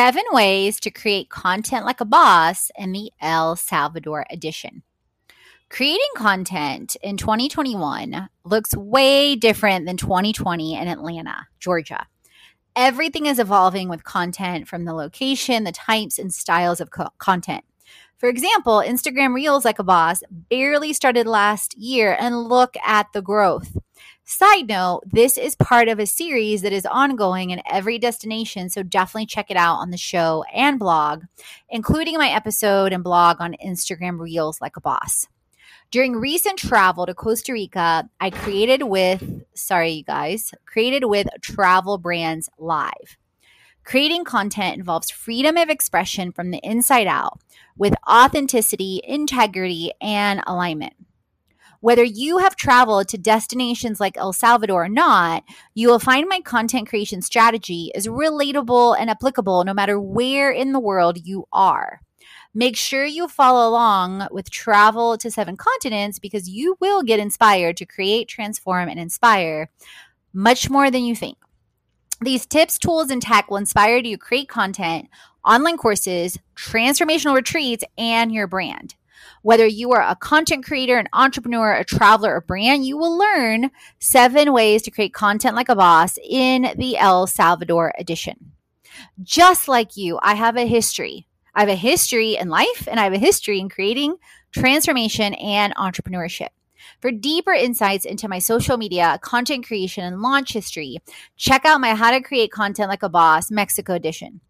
Seven ways to create content like a boss in the El Salvador edition. Creating content in 2021 looks way different than 2020 in Atlanta, Georgia. Everything is evolving with content from the location, the types, and styles of co- content. For example, Instagram Reels Like a Boss barely started last year, and look at the growth. Side note, this is part of a series that is ongoing in every destination, so definitely check it out on the show and blog, including my episode and blog on Instagram Reels Like a Boss. During recent travel to Costa Rica, I created with, sorry, you guys, created with Travel Brands Live. Creating content involves freedom of expression from the inside out with authenticity, integrity, and alignment. Whether you have traveled to destinations like El Salvador or not, you will find my content creation strategy is relatable and applicable no matter where in the world you are. Make sure you follow along with Travel to Seven Continents because you will get inspired to create, transform, and inspire much more than you think. These tips, tools, and tech will inspire you to create content, online courses, transformational retreats, and your brand. Whether you are a content creator, an entrepreneur, a traveler, or brand, you will learn seven ways to create content like a boss in the El Salvador edition. Just like you, I have a history. I have a history in life and I have a history in creating transformation and entrepreneurship. For deeper insights into my social media, content creation, and launch history, check out my How to Create Content Like a Boss Mexico edition.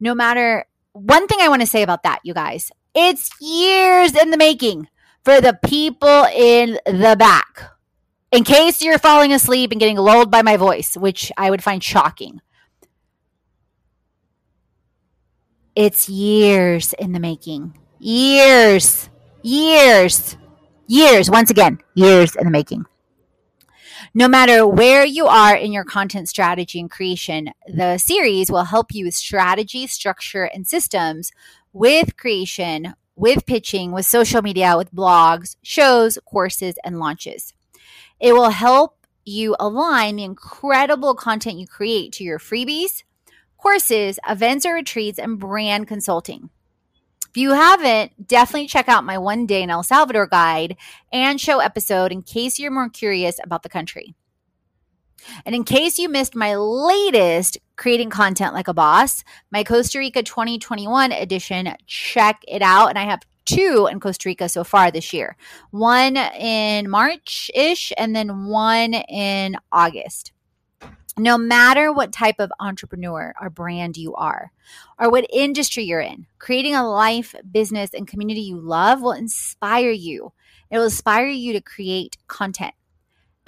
No matter one thing I want to say about that, you guys, it's years in the making for the people in the back. In case you're falling asleep and getting lulled by my voice, which I would find shocking. It's years in the making. Years. Years. Years. Once again, years in the making. No matter where you are in your content strategy and creation, the series will help you with strategy, structure, and systems with creation, with pitching, with social media, with blogs, shows, courses, and launches. It will help you align the incredible content you create to your freebies, courses, events or retreats, and brand consulting. If you haven't, definitely check out my one day in El Salvador guide and show episode in case you're more curious about the country. And in case you missed my latest creating content like a boss, my Costa Rica 2021 edition, check it out. And I have two in Costa Rica so far this year one in March ish, and then one in August. No matter what type of entrepreneur or brand you are, or what industry you're in, creating a life, business, and community you love will inspire you. It will inspire you to create content.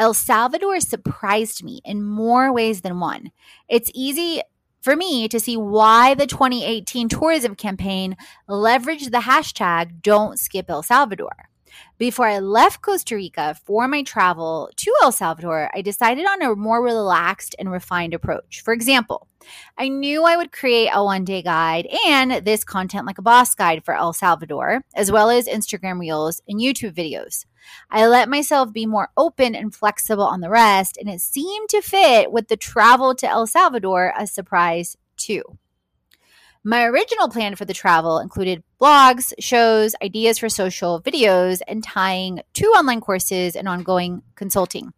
El Salvador surprised me in more ways than one. It's easy for me to see why the 2018 tourism campaign leveraged the hashtag Don't Skip El Salvador. Before I left Costa Rica for my travel to El Salvador, I decided on a more relaxed and refined approach. For example, I knew I would create a one day guide and this content like a boss guide for El Salvador, as well as Instagram reels and YouTube videos. I let myself be more open and flexible on the rest, and it seemed to fit with the travel to El Salvador a surprise too. My original plan for the travel included blogs, shows, ideas for social videos, and tying two online courses and ongoing consulting.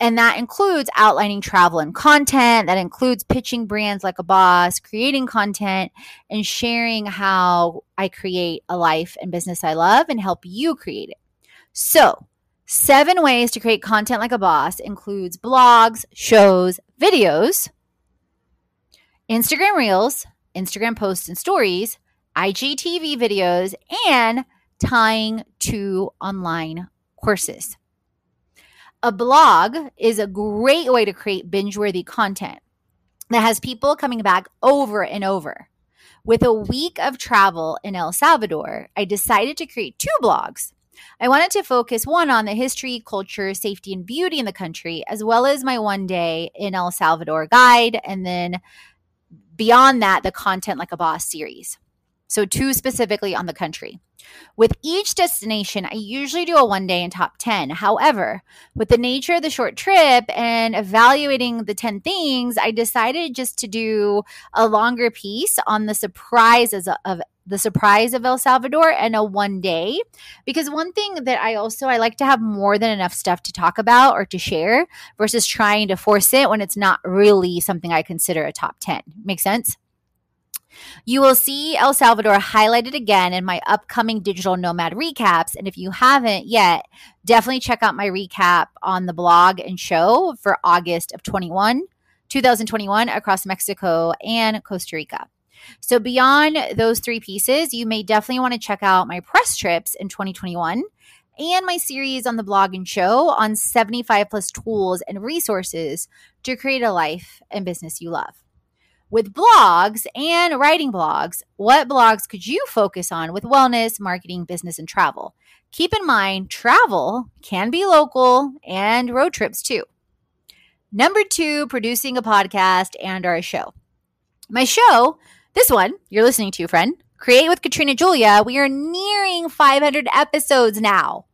And that includes outlining travel and content, that includes pitching brands like a boss, creating content, and sharing how I create a life and business I love and help you create it. So, seven ways to create content like a boss includes blogs, shows, videos, Instagram Reels, Instagram posts and stories, IGTV videos, and tying to online courses. A blog is a great way to create binge worthy content that has people coming back over and over. With a week of travel in El Salvador, I decided to create two blogs. I wanted to focus one on the history, culture, safety, and beauty in the country, as well as my one day in El Salvador guide, and then beyond that, the Content Like a Boss series. So, two specifically on the country. With each destination, I usually do a one day and top 10. However, with the nature of the short trip and evaluating the 10 things, I decided just to do a longer piece on the surprises of the surprise of El Salvador and a one day because one thing that I also I like to have more than enough stuff to talk about or to share versus trying to force it when it's not really something I consider a top 10. Make sense? You will see El Salvador highlighted again in my upcoming digital nomad recaps. And if you haven't yet, definitely check out my recap on the blog and show for August of 21, 2021 across Mexico and Costa Rica. So, beyond those three pieces, you may definitely want to check out my press trips in 2021 and my series on the blog and show on 75 plus tools and resources to create a life and business you love with blogs and writing blogs, what blogs could you focus on with wellness, marketing, business, and travel? Keep in mind, travel can be local and road trips too. Number two, producing a podcast and a show. My show, this one you're listening to, friend, Create with Katrina Julia, we are nearing 500 episodes now.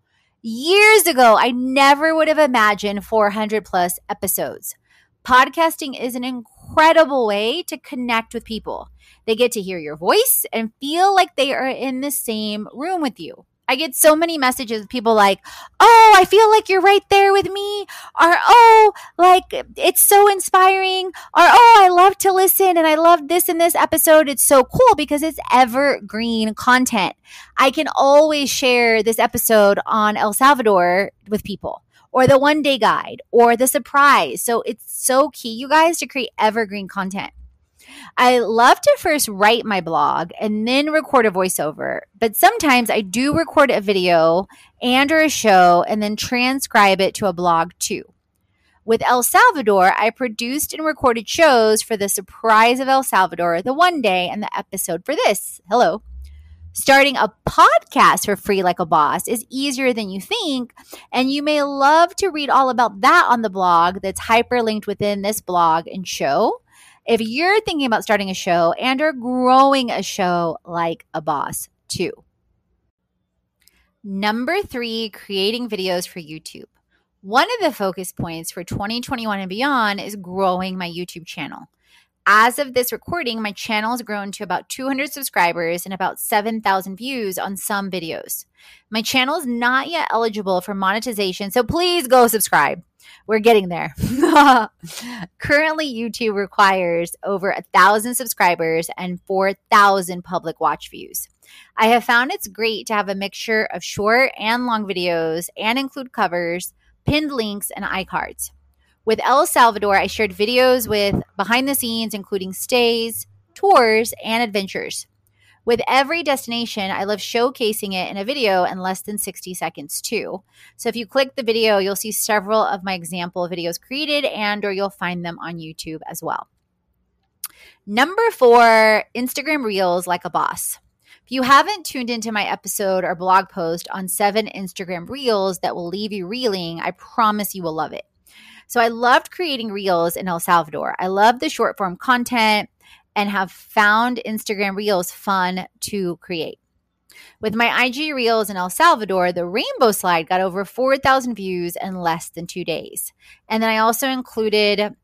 Years ago, I never would have imagined 400 plus episodes. Podcasting is an incredible way to connect with people. They get to hear your voice and feel like they are in the same room with you. I get so many messages people like, "Oh, I feel like you're right there with me," or "Oh, like it's so inspiring," or "Oh, I love to listen and I love this and this episode. It's so cool because it's evergreen content. I can always share this episode on El Salvador with people or the one day guide or the surprise. So it's so key, you guys, to create evergreen content. I love to first write my blog and then record a voiceover, but sometimes I do record a video and or a show and then transcribe it to a blog too. With El Salvador, I produced and recorded shows for the surprise of El Salvador, the one day, and the episode for this. Hello. Starting a podcast for free like a boss is easier than you think, and you may love to read all about that on the blog that's hyperlinked within this blog and show. If you're thinking about starting a show and are growing a show like a boss, too. Number three, creating videos for YouTube. One of the focus points for 2021 and beyond is growing my YouTube channel. As of this recording, my channel has grown to about 200 subscribers and about 7,000 views on some videos. My channel is not yet eligible for monetization, so please go subscribe. We're getting there. Currently, YouTube requires over a thousand subscribers and 4,000 public watch views. I have found it's great to have a mixture of short and long videos and include covers, pinned links, and iCards. With El Salvador, I shared videos with behind the scenes, including stays, tours, and adventures. With every destination, I love showcasing it in a video in less than 60 seconds too. So if you click the video, you'll see several of my example videos created and or you'll find them on YouTube as well. Number 4, Instagram Reels like a boss. If you haven't tuned into my episode or blog post on 7 Instagram Reels that will leave you reeling, I promise you will love it. So I loved creating reels in El Salvador. I love the short form content and have found Instagram reels fun to create. With my IG reels in El Salvador, the rainbow slide got over 4,000 views in less than two days. And then I also included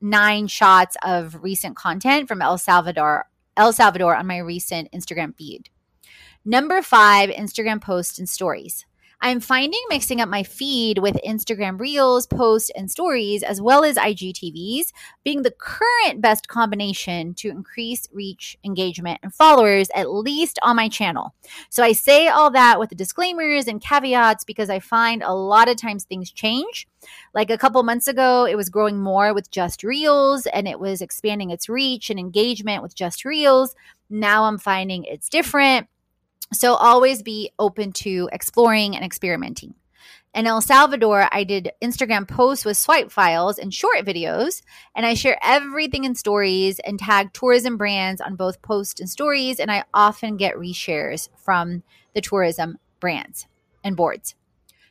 nine shots of recent content from El Salvador, El Salvador on my recent Instagram feed. Number five, Instagram posts and stories. I'm finding mixing up my feed with Instagram Reels, posts, and stories, as well as IGTVs, being the current best combination to increase reach, engagement, and followers, at least on my channel. So I say all that with the disclaimers and caveats because I find a lot of times things change. Like a couple months ago, it was growing more with just Reels and it was expanding its reach and engagement with just Reels. Now I'm finding it's different so always be open to exploring and experimenting. In El Salvador, I did Instagram posts with swipe files and short videos, and I share everything in stories and tag tourism brands on both posts and stories, and I often get reshares from the tourism brands and boards.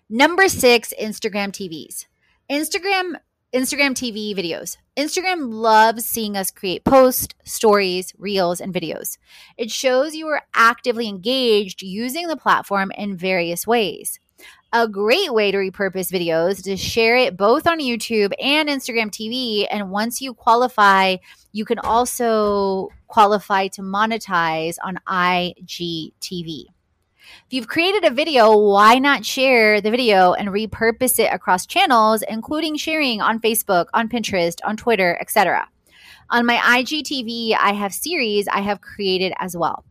Number six, Instagram TVs. Instagram Instagram TV videos. Instagram loves seeing us create posts, stories, reels, and videos. It shows you are actively engaged using the platform in various ways. A great way to repurpose videos to share it both on YouTube and Instagram TV. And once you qualify, you can also qualify to monetize on IGTV. If you've created a video, why not share the video and repurpose it across channels, including sharing on Facebook, on Pinterest, on Twitter, etc. On my IGTV, I have series I have created as well.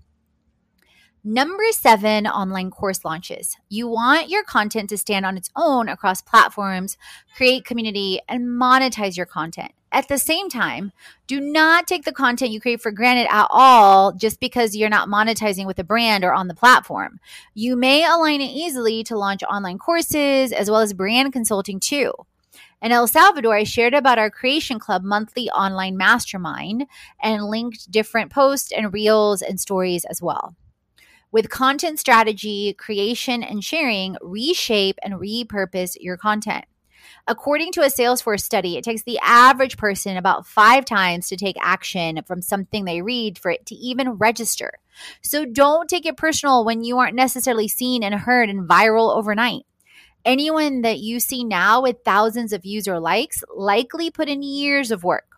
Number seven, online course launches. You want your content to stand on its own across platforms, create community, and monetize your content. At the same time, do not take the content you create for granted at all just because you're not monetizing with a brand or on the platform. You may align it easily to launch online courses as well as brand consulting too. In El Salvador, I shared about our Creation Club monthly online mastermind and linked different posts and reels and stories as well. With content strategy, creation, and sharing, reshape and repurpose your content. According to a Salesforce study, it takes the average person about five times to take action from something they read for it to even register. So don't take it personal when you aren't necessarily seen and heard and viral overnight. Anyone that you see now with thousands of views or likes likely put in years of work.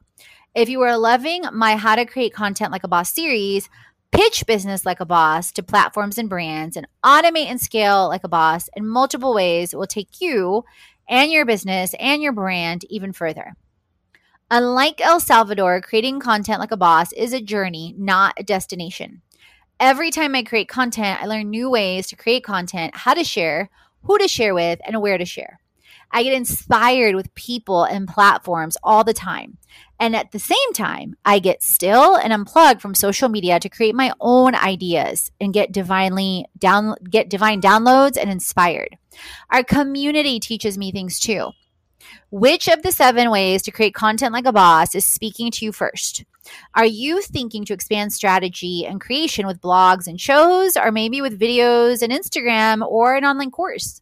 If you are loving my How to Create Content Like a Boss series, pitch business like a boss to platforms and brands, and automate and scale like a boss in multiple ways will take you and your business and your brand even further. Unlike El Salvador, creating content like a boss is a journey, not a destination. Every time I create content, I learn new ways to create content, how to share, who to share with, and where to share. I get inspired with people and platforms all the time. And at the same time, I get still and unplugged from social media to create my own ideas and get divinely down get divine downloads and inspired. Our community teaches me things too. Which of the seven ways to create content like a boss is speaking to you first? Are you thinking to expand strategy and creation with blogs and shows, or maybe with videos and Instagram or an online course?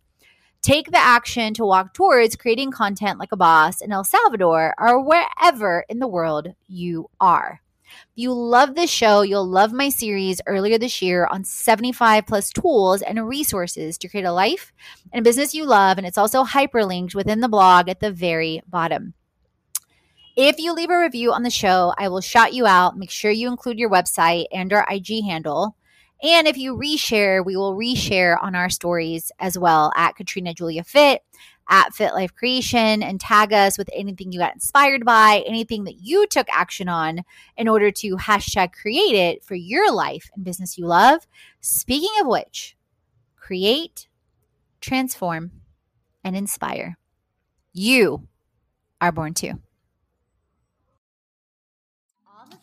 Take the action to walk towards creating content like a boss in El Salvador or wherever in the world you are. If you love this show, you'll love my series earlier this year on 75 plus tools and resources to create a life and business you love. And it's also hyperlinked within the blog at the very bottom. If you leave a review on the show, I will shout you out. Make sure you include your website and our IG handle. And if you reshare, we will reshare on our stories as well at Katrina Julia Fit, at Fit Life Creation, and tag us with anything you got inspired by, anything that you took action on in order to hashtag create it for your life and business you love. Speaking of which, create, transform, and inspire. You are born to